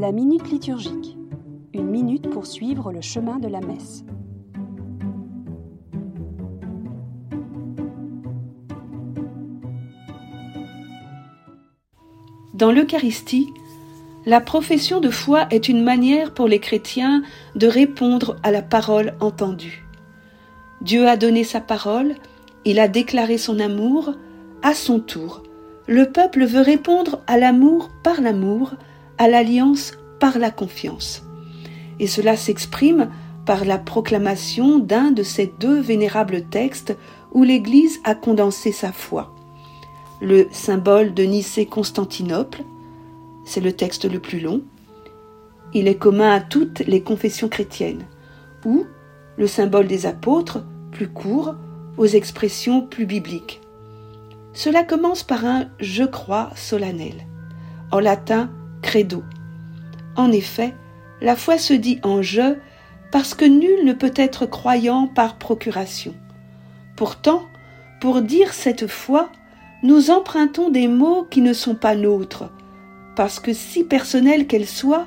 La minute liturgique. Une minute pour suivre le chemin de la messe. Dans l'Eucharistie, la profession de foi est une manière pour les chrétiens de répondre à la parole entendue. Dieu a donné sa parole, il a déclaré son amour, à son tour. Le peuple veut répondre à l'amour par l'amour, à l'alliance par la confiance. Et cela s'exprime par la proclamation d'un de ces deux vénérables textes où l'Église a condensé sa foi. Le symbole de Nicée-Constantinople, c'est le texte le plus long. Il est commun à toutes les confessions chrétiennes. Ou le symbole des apôtres, plus court, aux expressions plus bibliques. Cela commence par un je crois solennel. En latin, credo. En effet, la foi se dit en je parce que nul ne peut être croyant par procuration. Pourtant, pour dire cette foi, nous empruntons des mots qui ne sont pas nôtres, parce que si personnelle qu'elle soit,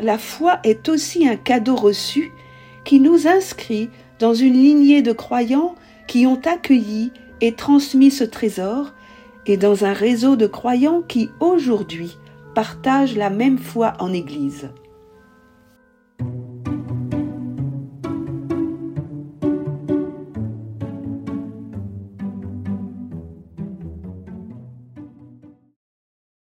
la foi est aussi un cadeau reçu qui nous inscrit dans une lignée de croyants qui ont accueilli et transmis ce trésor, et dans un réseau de croyants qui aujourd'hui partage la même foi en Église.